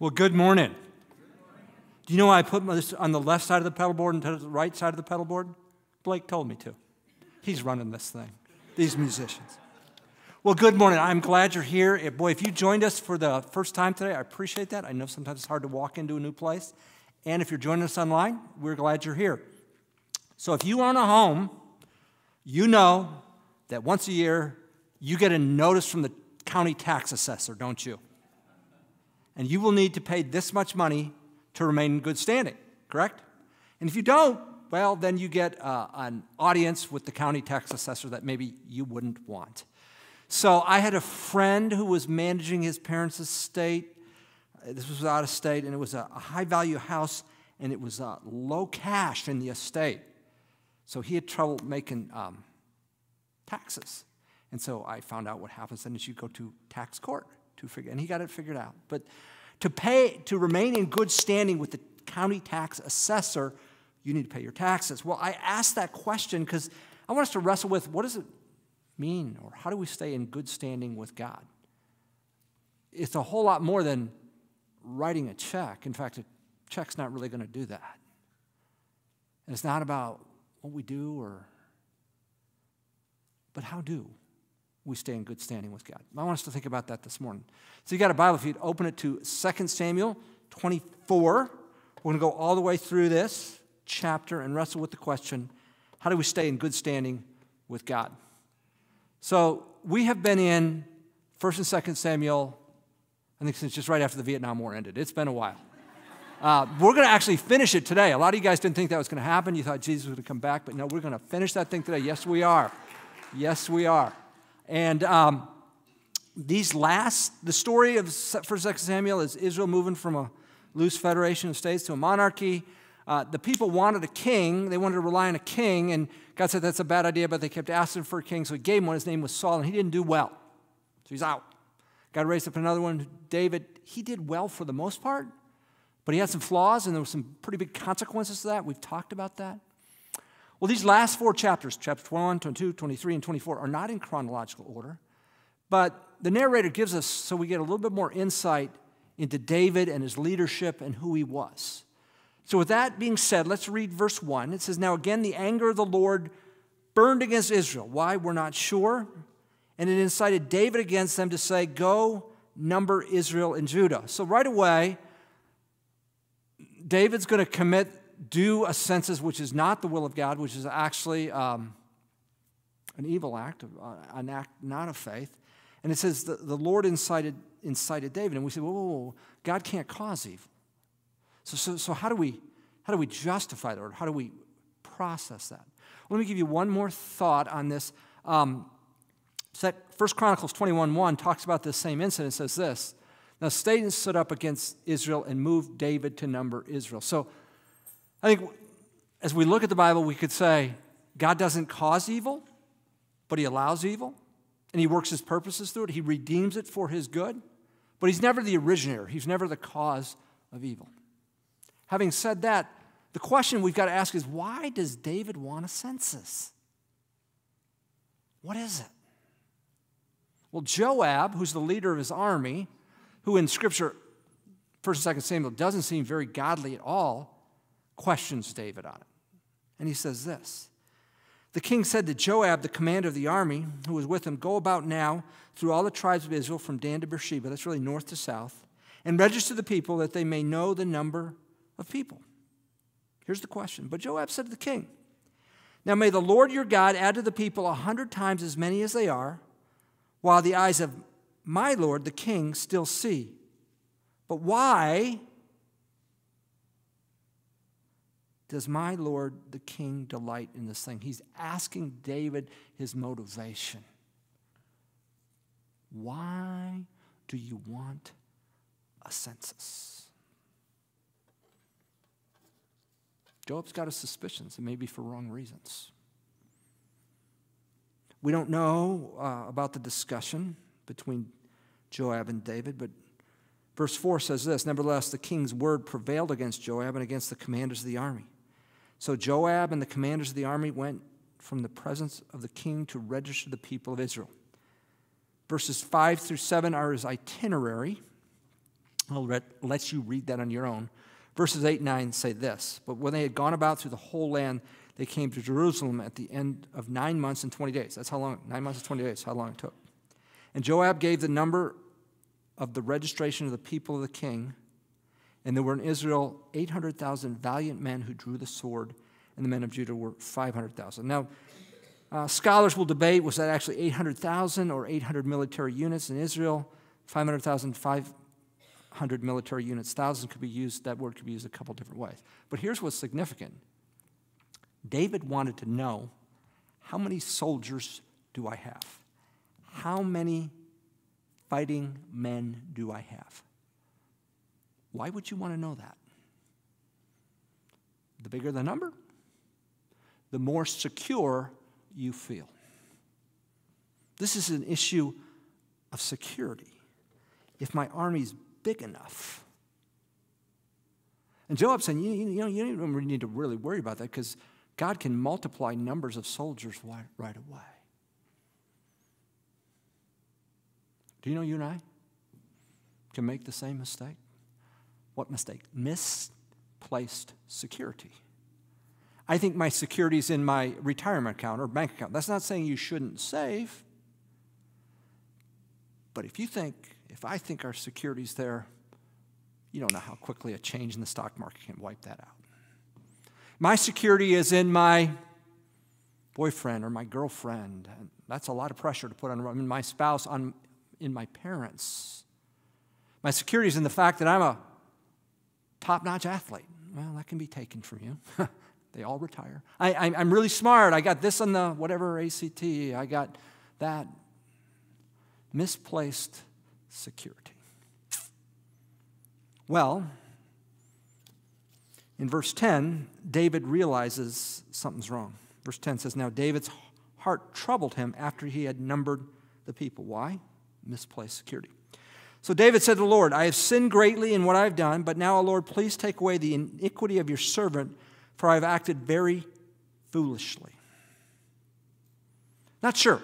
Well, good morning. Do you know why I put this on the left side of the pedal board instead of the right side of the pedal board? Blake told me to. He's running this thing, these musicians. Well, good morning. I'm glad you're here. Boy, if you joined us for the first time today, I appreciate that. I know sometimes it's hard to walk into a new place. And if you're joining us online, we're glad you're here. So if you own a home, you know that once a year you get a notice from the county tax assessor, don't you? And you will need to pay this much money to remain in good standing, correct? And if you don't, well, then you get uh, an audience with the county tax assessor that maybe you wouldn't want. So I had a friend who was managing his parents' estate. This was out of state, and it was a, high value house, and it was uh, low cash in the estate. So he had trouble making um, taxes. And so I found out what happens then is you go to tax court to and he got it figured out. But to pay, to remain in good standing with the county tax assessor, you need to pay your taxes. Well, I asked that question because I want us to wrestle with what does it mean, or how do we stay in good standing with God? It's a whole lot more than writing a check. In fact, a check's not really going to do that. And it's not about what we do or but how do we stay in good standing with God? I want us to think about that this morning. So you got a Bible, if you'd open it to 2 Samuel 24. We're going to go all the way through this chapter and wrestle with the question how do we stay in good standing with God? So we have been in 1st and 2nd Samuel, I think since just right after the Vietnam War ended. It's been a while. Uh, we're going to actually finish it today. A lot of you guys didn't think that was going to happen. You thought Jesus was going to come back, but no, we're going to finish that thing today. Yes, we are. Yes, we are. And um, these last, the story of 1st, Samuel is Israel moving from a loose federation of states to a monarchy. Uh, the people wanted a king. They wanted to rely on a king, and God said that's a bad idea, but they kept asking for a king, so he gave him one. His name was Saul, and he didn't do well. So he's out. God raised up another one, David. He did well for the most part, but he had some flaws, and there were some pretty big consequences to that. We've talked about that. Well, these last four chapters, chapter 21, 22, 23, and 24, are not in chronological order, but the narrator gives us so we get a little bit more insight into David and his leadership and who he was. So, with that being said, let's read verse 1. It says, Now again, the anger of the Lord burned against Israel. Why? We're not sure. And it incited David against them to say, Go number Israel and Judah. So, right away, David's going to commit, do a census which is not the will of God, which is actually um, an evil act, uh, an act not of faith. And it says the, the Lord incited, incited David. And we say, whoa, whoa, whoa, God can't cause evil. So, so, so how, do we, how do we justify that? Or how do we process that? Let me give you one more thought on this. Um, First Chronicles 21 1 talks about this same incident. It says this now, Satan stood up against Israel and moved David to number Israel. So, I think as we look at the Bible, we could say God doesn't cause evil, but He allows evil, and He works His purposes through it. He redeems it for His good, but He's never the originator, He's never the cause of evil. Having said that, the question we've got to ask is why does David want a census? What is it? Well, Joab, who's the leader of his army, who in Scripture, 1st and 2nd Samuel, doesn't seem very godly at all, questions David on it. And he says this The king said to Joab, the commander of the army, who was with him, Go about now through all the tribes of Israel from Dan to Beersheba, that's really north to south, and register the people that they may know the number of people. Here's the question. But Joab said to the king, Now may the Lord your God add to the people a hundred times as many as they are, while the eyes of my Lord the king still see. But why does my Lord the king delight in this thing? He's asking David his motivation. Why do you want a census? Joab's got his suspicions, and maybe for wrong reasons. We don't know uh, about the discussion between Joab and David. But verse 4 says this Nevertheless, the king's word prevailed against Joab and against the commanders of the army. So Joab and the commanders of the army went from the presence of the king to register the people of Israel. Verses 5 through 7 are his itinerary. I'll let, let you read that on your own. Verses 8 and 9 say this But when they had gone about through the whole land, they came to Jerusalem at the end of nine months and 20 days. That's how long, nine months and 20 days, how long it took. And Joab gave the number of the registration of the people of the king. And there were in Israel 800,000 valiant men who drew the sword, and the men of Judah were 500,000. Now, uh, scholars will debate was that actually 800,000 or 800 military units in Israel? 500,000, 500 military units. Thousand could be used, that word could be used a couple different ways. But here's what's significant David wanted to know how many soldiers do I have? How many fighting men do I have? Why would you want to know that? The bigger the number, the more secure you feel. This is an issue of security. If my army's big enough, and Joab saying, you, you know, you don't even need to really worry about that because God can multiply numbers of soldiers right away. Do you know you and I can make the same mistake? What mistake? Misplaced security. I think my security is in my retirement account or bank account. That's not saying you shouldn't save. But if you think, if I think our security's there, you don't know how quickly a change in the stock market can wipe that out. My security is in my boyfriend or my girlfriend. And That's a lot of pressure to put on my spouse, on, in my parents. My security is in the fact that I'm a top notch athlete. Well, that can be taken from you. they all retire. I, am really smart. I got this on the whatever ACT. I got that. Misplaced security. Well, in verse 10, David realizes something's wrong. Verse 10 says, Now David's heart troubled him after he had numbered the people. Why? Misplaced security. So David said to the Lord, I have sinned greatly in what I have done, but now, O Lord, please take away the iniquity of your servant, for I have acted very foolishly. Not sure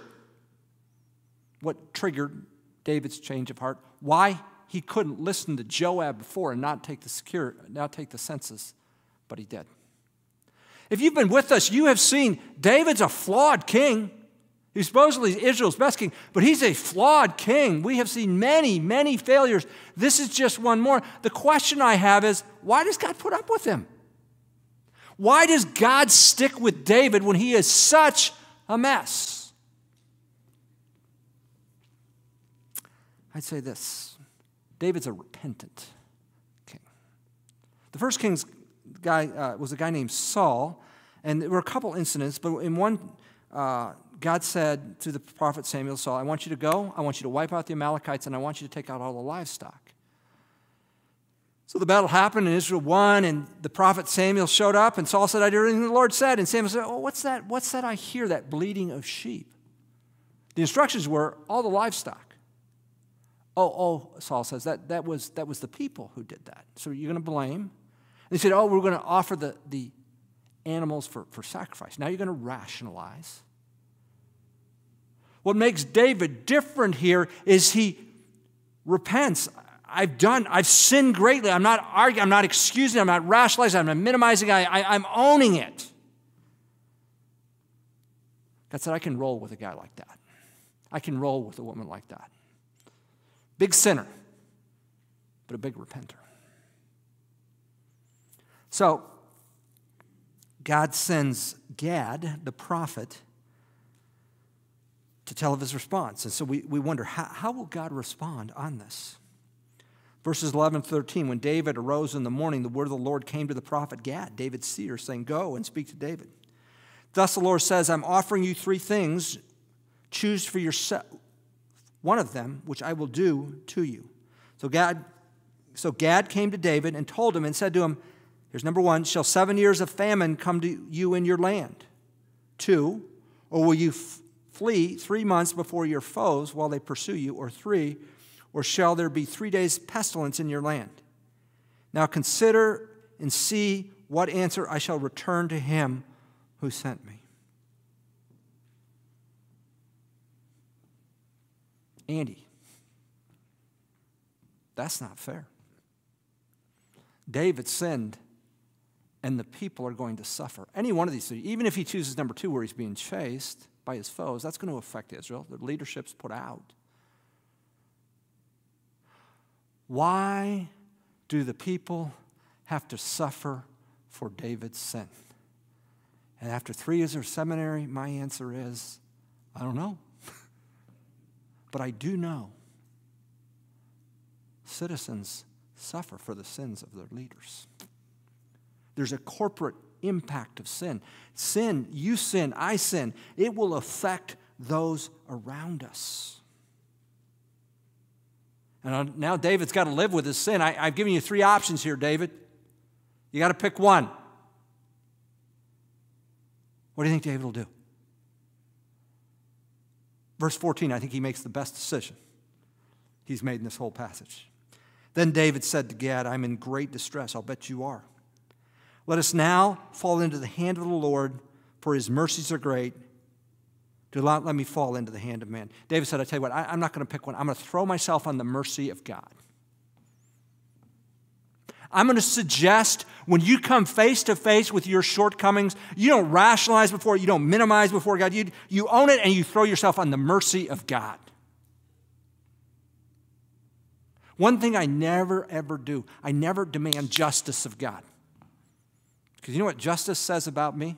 what triggered David's change of heart, why he couldn't listen to Joab before and not take the secure, not take the census but he did. If you've been with us, you have seen David's a flawed king. He's supposedly Israel's best king, but he's a flawed king. We have seen many, many failures. This is just one more. The question I have is why does God put up with him? Why does God stick with David when he is such a mess? I'd say this David's a repentant king. The first king's guy uh, was a guy named Saul, and there were a couple incidents, but in one, uh, God said to the prophet Samuel, Saul, I want you to go, I want you to wipe out the Amalekites, and I want you to take out all the livestock. So the battle happened, and Israel won, and the prophet Samuel showed up, and Saul said, I did everything the Lord said. And Samuel said, Oh, what's that? What's that I hear, that bleating of sheep? The instructions were all the livestock. Oh, oh, Saul says, that, that, was, that was the people who did that. So you're going to blame And he said, Oh, we're going to offer the, the animals for, for sacrifice. Now you're going to rationalize. What makes David different here is he repents. I've done, I've sinned greatly. I'm not arguing, I'm not excusing, I'm not rationalizing, I'm not minimizing, I, I, I'm owning it. God said, I can roll with a guy like that. I can roll with a woman like that. Big sinner, but a big repenter. So, God sends Gad, the prophet, to tell of his response. And so we, we wonder how, how will God respond on this? Verses 11 and 13 When David arose in the morning, the word of the Lord came to the prophet Gad, David's seer, saying, Go and speak to David. Thus the Lord says, I'm offering you three things. Choose for yourself one of them, which I will do to you. So Gad, so Gad came to David and told him and said to him, Here's number one Shall seven years of famine come to you in your land? Two, or will you flee three months before your foes while they pursue you? Or three, or shall there be three days' pestilence in your land? Now consider and see what answer I shall return to him who sent me. Andy, that's not fair. David sinned, and the people are going to suffer. Any one of these three, even if he chooses number two, where he's being chased by his foes, that's going to affect Israel. The leadership's put out. Why do the people have to suffer for David's sin? And after three years of seminary, my answer is I don't know. but I do know citizens suffer for the sins of their leaders. There's a corporate impact of sin. Sin, you sin, I sin, it will affect those around us. And now David's got to live with his sin. I, have given you three options here, David. You got to pick one. What do you think David will do? Verse 14, I think he makes the best decision he's made in this whole passage. Then David said to Gad, I'm in great distress. I'll bet you are. Let us now fall into the hand of the Lord, for his mercies are great. Do not let me fall into the hand of man. David said, I tell you what, I, am not going to pick one. I'm going to throw myself on the mercy of God. I'm going to suggest when you come face to face with your shortcomings, you don't rationalize before, you don't minimize before God. You, you own it and you throw yourself on the mercy of God. One thing I never, ever do, I never demand justice of God. Because you know what justice says about me?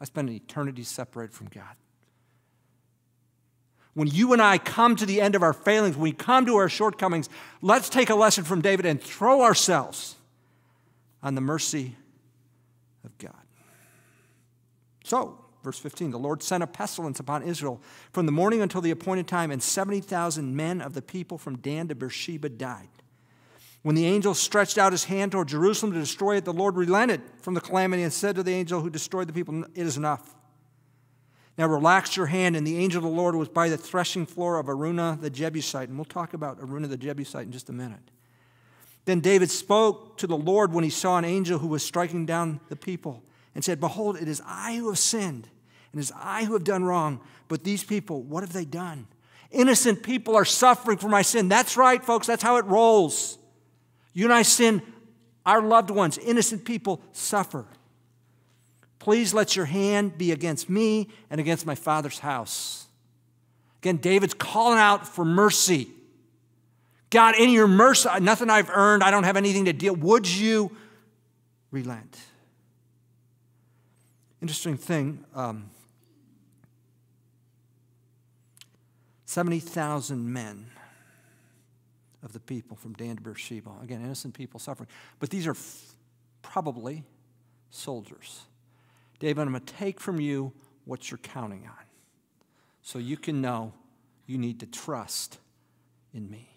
I spend an eternity separated from God. When you and I come to the end of our failings, when we come to our shortcomings, let's take a lesson from David and throw ourselves on the mercy of God. So, verse 15 the Lord sent a pestilence upon Israel from the morning until the appointed time, and 70,000 men of the people from Dan to Beersheba died. When the angel stretched out his hand toward Jerusalem to destroy it, the Lord relented from the calamity and said to the angel who destroyed the people, It is enough. Now relax your hand. And the angel of the Lord was by the threshing floor of Araunah the Jebusite. And we'll talk about Araunah the Jebusite in just a minute. Then David spoke to the Lord when he saw an angel who was striking down the people and said, Behold, it is I who have sinned, and it is I who have done wrong. But these people, what have they done? Innocent people are suffering for my sin. That's right, folks, that's how it rolls. You and I sin, our loved ones, innocent people, suffer. Please let your hand be against me and against my father's house. Again, David's calling out for mercy. God, in your mercy, nothing I've earned, I don't have anything to deal. Would you relent? Interesting thing um, 70,000 men of the people from Dan to Beersheba. Again, innocent people suffering. But these are probably soldiers. David, I'm going to take from you what you're counting on so you can know you need to trust in me.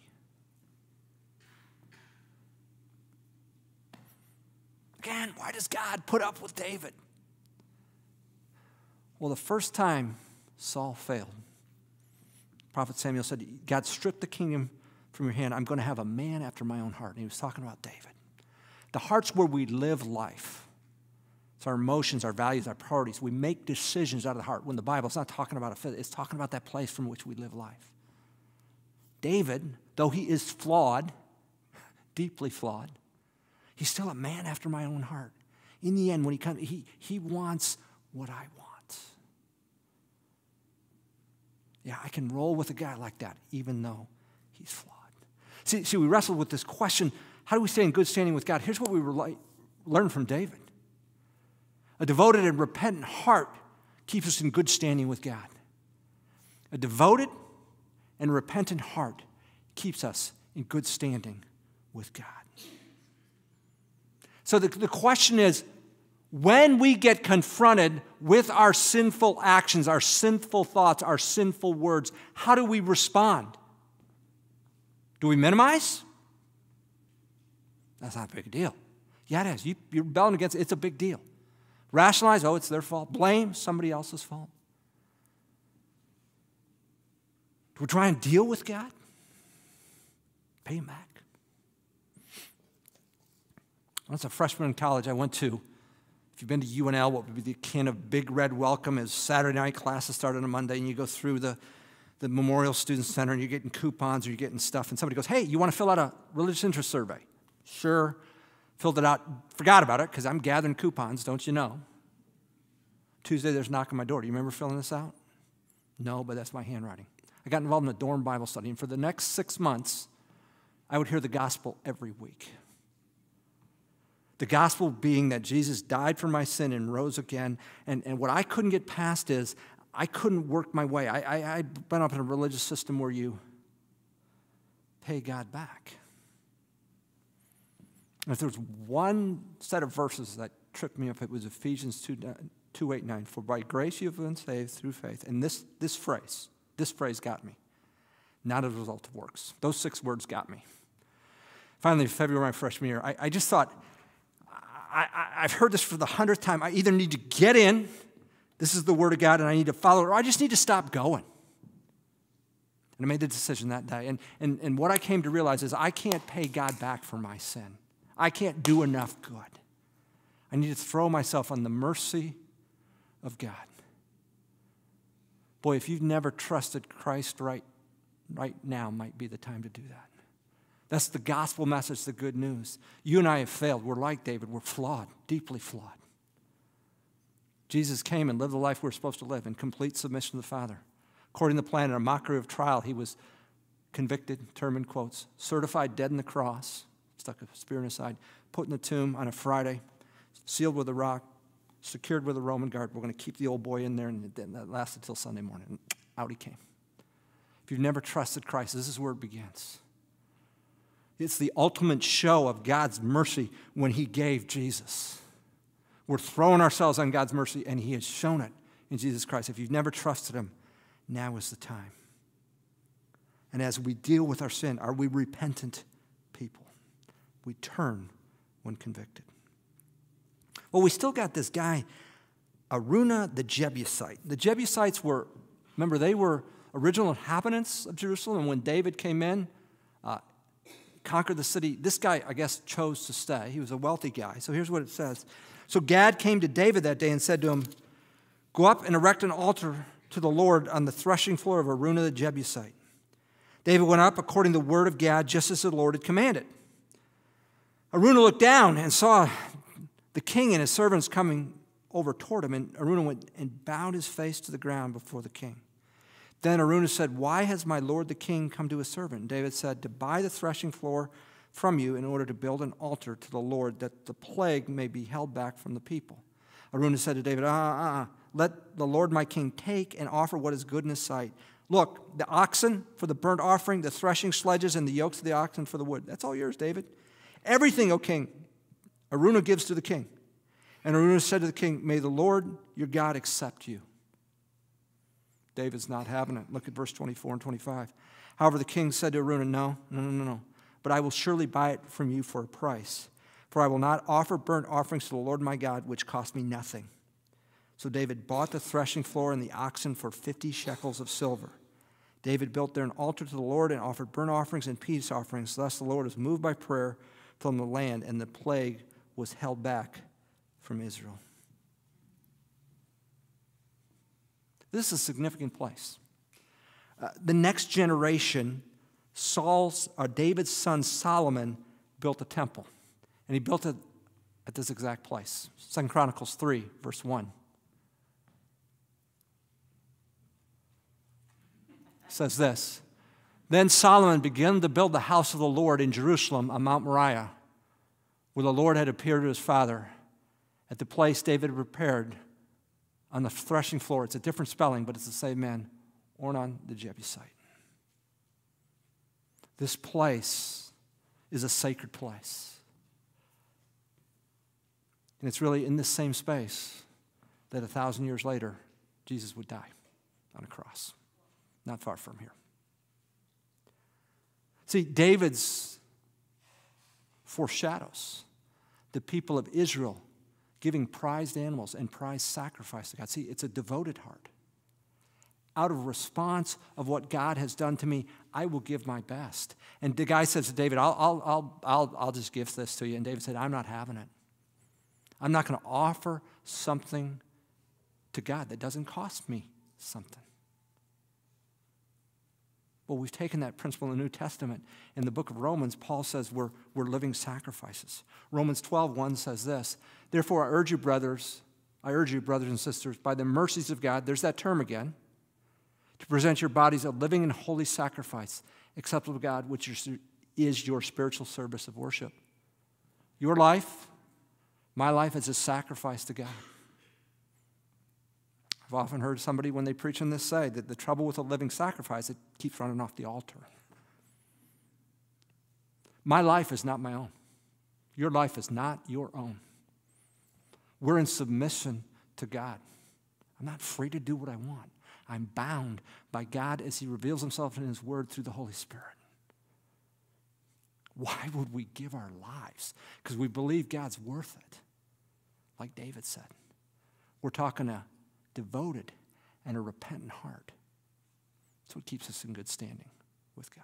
Again, why does God put up with David? Well, the first time Saul failed, Prophet Samuel said, God stripped the kingdom from your hand. I'm going to have a man after my own heart. And he was talking about David. The heart's where we live life. It's our emotions, our values, our priorities. We make decisions out of the heart. When the Bible's not talking about a it's talking about that place from which we live life. David, though he is flawed, deeply flawed, He's still a man after my own heart. In the end, when he comes, he, he wants what I want. Yeah, I can roll with a guy like that, even though he's flawed. See, see we wrestled with this question how do we stay in good standing with God? Here's what we learned from David a devoted and repentant heart keeps us in good standing with God. A devoted and repentant heart keeps us in good standing with God. So the, the question is when we get confronted with our sinful actions, our sinful thoughts, our sinful words, how do we respond? Do we minimize? That's not a big deal. Yeah, it is. You, you're rebelling against it, it's a big deal. Rationalize, oh, it's their fault. Blame somebody else's fault. Do we try and deal with God? Pay him back. When I was a freshman in college, I went to, if you've been to UNL, what would be the kind of big red welcome is Saturday night classes start on a Monday, and you go through the, the Memorial Student Center, and you're getting coupons or you're getting stuff, and somebody goes, hey, you want to fill out a religious interest survey? Sure. Filled it out, forgot about it because I'm gathering coupons, don't you know? Tuesday, there's a knock on my door. Do you remember filling this out? No, but that's my handwriting. I got involved in a dorm Bible study, and for the next six months, I would hear the gospel every week. The gospel being that Jesus died for my sin and rose again. And, and what I couldn't get past is I couldn't work my way. I, I, I'd been up in a religious system where you pay God back. And if there was one set of verses that tripped me up, it was Ephesians 2, 2 8, 9. For by grace you have been saved through faith. And this, this phrase, this phrase got me. Not as a result of works. Those six words got me. Finally, February my freshman year, I, I just thought, I, I, I've heard this for the hundredth time. I either need to get in, this is the word of God, and I need to follow it, or I just need to stop going. And I made the decision that day. And, and, and what I came to realize is I can't pay God back for my sin. I can't do enough good. I need to throw myself on the mercy of God. Boy, if you've never trusted Christ right, right now, might be the time to do that. That's the gospel message, the good news. You and I have failed. We're like David, we're flawed, deeply flawed. Jesus came and lived the life we're supposed to live in complete submission to the Father. According to the plan, in a mockery of trial, he was convicted, term in quotes, certified dead in the cross, stuck a spear in his side, put in the tomb on a Friday, sealed with a rock, secured with a Roman guard. We're going to keep the old boy in there, and that lasted till Sunday morning. And out he came. If you've never trusted Christ, this is where it begins. It's the ultimate show of God's mercy when He gave Jesus. We're throwing ourselves on God's mercy, and He has shown it in Jesus Christ. If you've never trusted Him, now is the time. And as we deal with our sin, are we repentant people? We turn when convicted. Well, we still got this guy, Araunah the Jebusite. The Jebusites were, remember, they were original inhabitants of Jerusalem, and when David came in, uh, conquered the city, this guy, I guess, chose to stay. He was a wealthy guy. So here's what it says. So Gad came to David that day and said to him, Go up and erect an altar to the Lord on the threshing floor of Araunah the Jebusite. David went up according to the word of Gad, just as the Lord had commanded. Araunah looked down and saw the king and his servants coming over toward him, and Araunah went and bowed his face to the ground before the king. Then Araunah said, Why has my lord the king come to his servant? And David said, To buy the threshing floor from you in order to build an altar to the Lord, that the plague may be held back from the people. Araunah said to David, Ah, ah, let the Lord my king take and offer what is good in his sight. Look, the oxen for the burnt offering, the threshing sledges, and the yokes of the oxen for the wood. That's all yours, David. Everything, O king, Araunah gives to the king. And Araunah said to the king, May the Lord your God accept you. David's not having it. Look at verse 24 and 25. However, the king said to Araunah, No, no, no, no, no. But I will surely buy it from you for a price. For I will not offer burnt offerings to the Lord my God, which cost me nothing. So David bought the threshing floor and the oxen for 50 shekels of silver. David built there an altar to the Lord and offered burnt offerings and peace offerings. Thus the Lord was moved by prayer from the land, and the plague was held back from Israel. This is a significant place. Uh, the next generation, Saul's or David's son Solomon built a temple, and he built it at this exact place. Second Chronicles 3, verse 1. says this Then Solomon began to build the house of the Lord in Jerusalem on Mount Moriah, where the Lord had appeared to his father, at the place David prepared on the threshing floor. It's a different spelling, but it's the same man, Ornan the Jebusite. This place is a sacred place. And it's really in this same space that a thousand years later, Jesus would die on a cross not far from here. See, David's foreshadows the people of Israel giving prized animals and prized sacrifice to God. See, it's a devoted heart. Out of response of what God has done to me, I will give my best. And the guy says to David, I'll, I'll, I'll, I'll, I'll just give this to you. And David said, I'm not having it. I'm not going to offer something to God that doesn't cost me something. Well, we've taken that principle in the New Testament. In the book of Romans, Paul says we're, we're living sacrifices. Romans 12, 1 says this Therefore, I urge you, brothers, I urge you, brothers and sisters, by the mercies of God, there's that term again, to present your bodies a living and holy sacrifice, acceptable to God, which is your spiritual service of worship. Your life, my life, is a sacrifice to God. I've often heard somebody, when they preach on this, say that the trouble with a living sacrifice, it keeps running off the altar. My life is not my own. Your life is not your own. We're in submission to God. I'm not free to do what I want. I'm bound by God as He reveals Himself in His Word through the Holy Spirit. Why would we give our lives? Because we believe God's worth it, like David said. We're talking a devoted, and a repentant heart. That's what keeps us in good standing with God.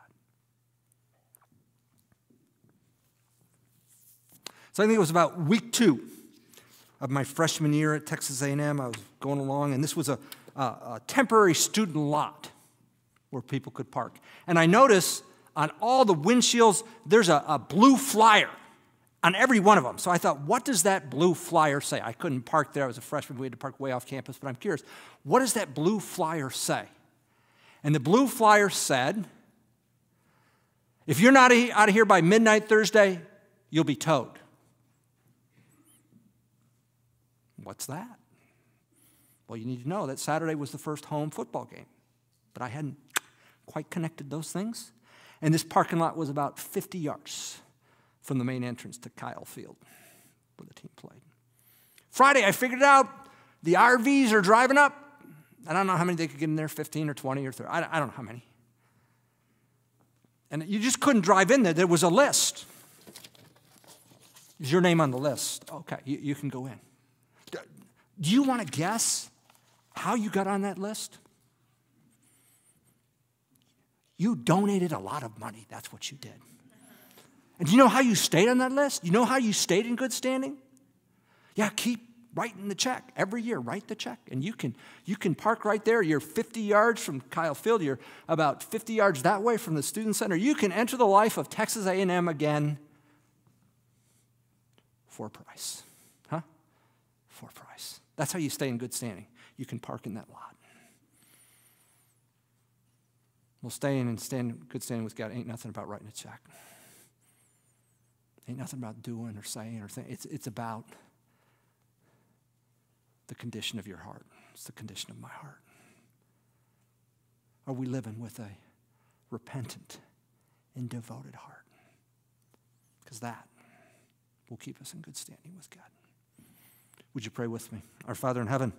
So I think it was about week two of my freshman year at Texas A&M. I was going along, and this was a, a, a temporary student lot where people could park. And I noticed on all the windshields, there's a, a blue flyer on every one of them. So I thought, what does that blue flyer say? I couldn't park there. I was a freshman. We had to park way off campus, but I'm curious. What does that blue flyer say? And the blue flyer said, if you're not out of here by midnight Thursday, you'll be towed. What's that? Well, you need to know that Saturday was the first home football game, but I hadn't quite connected those things. And this parking lot was about 50 yards from the main entrance to Kyle Field where the team played. Friday, I figured out. The RVs are driving up. I don't know how many they could get in there 15 or 20 or 30. I don't know how many. And you just couldn't drive in there. There was a list. Is your name on the list? Okay, you, you can go in. Do you want to guess how you got on that list? You donated a lot of money. That's what you did. And do you know how you stayed on that list? You know how you stayed in good standing? Yeah, keep writing the check every year. Write the check, and you can you can park right there. You're 50 yards from Kyle Field. You're about 50 yards that way from the student center. You can enter the life of Texas A&M again for price, huh? For price. That's how you stay in good standing. You can park in that lot. Well, staying and staying good standing with God ain't nothing about writing a check. Ain't nothing about doing or saying or saying. It's, it's about the condition of your heart. It's the condition of my heart. Are we living with a repentant and devoted heart? Because that will keep us in good standing with God. Would you pray with me? Our Father in heaven,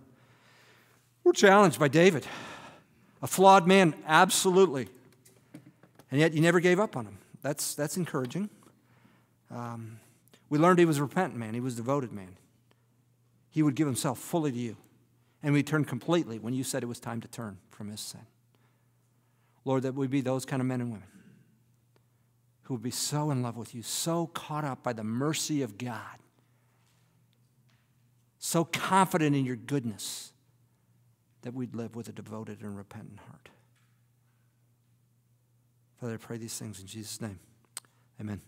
we're challenged by David, a flawed man, absolutely. And yet you never gave up on him. That's, that's encouraging. Um, we learned he was a repentant man, he was a devoted man. He would give himself fully to you. And we turned completely when you said it was time to turn from his sin. Lord, that we be those kind of men and women who would be so in love with you, so caught up by the mercy of God, so confident in your goodness that we'd live with a devoted and repentant heart. Father, I pray these things in Jesus' name. Amen.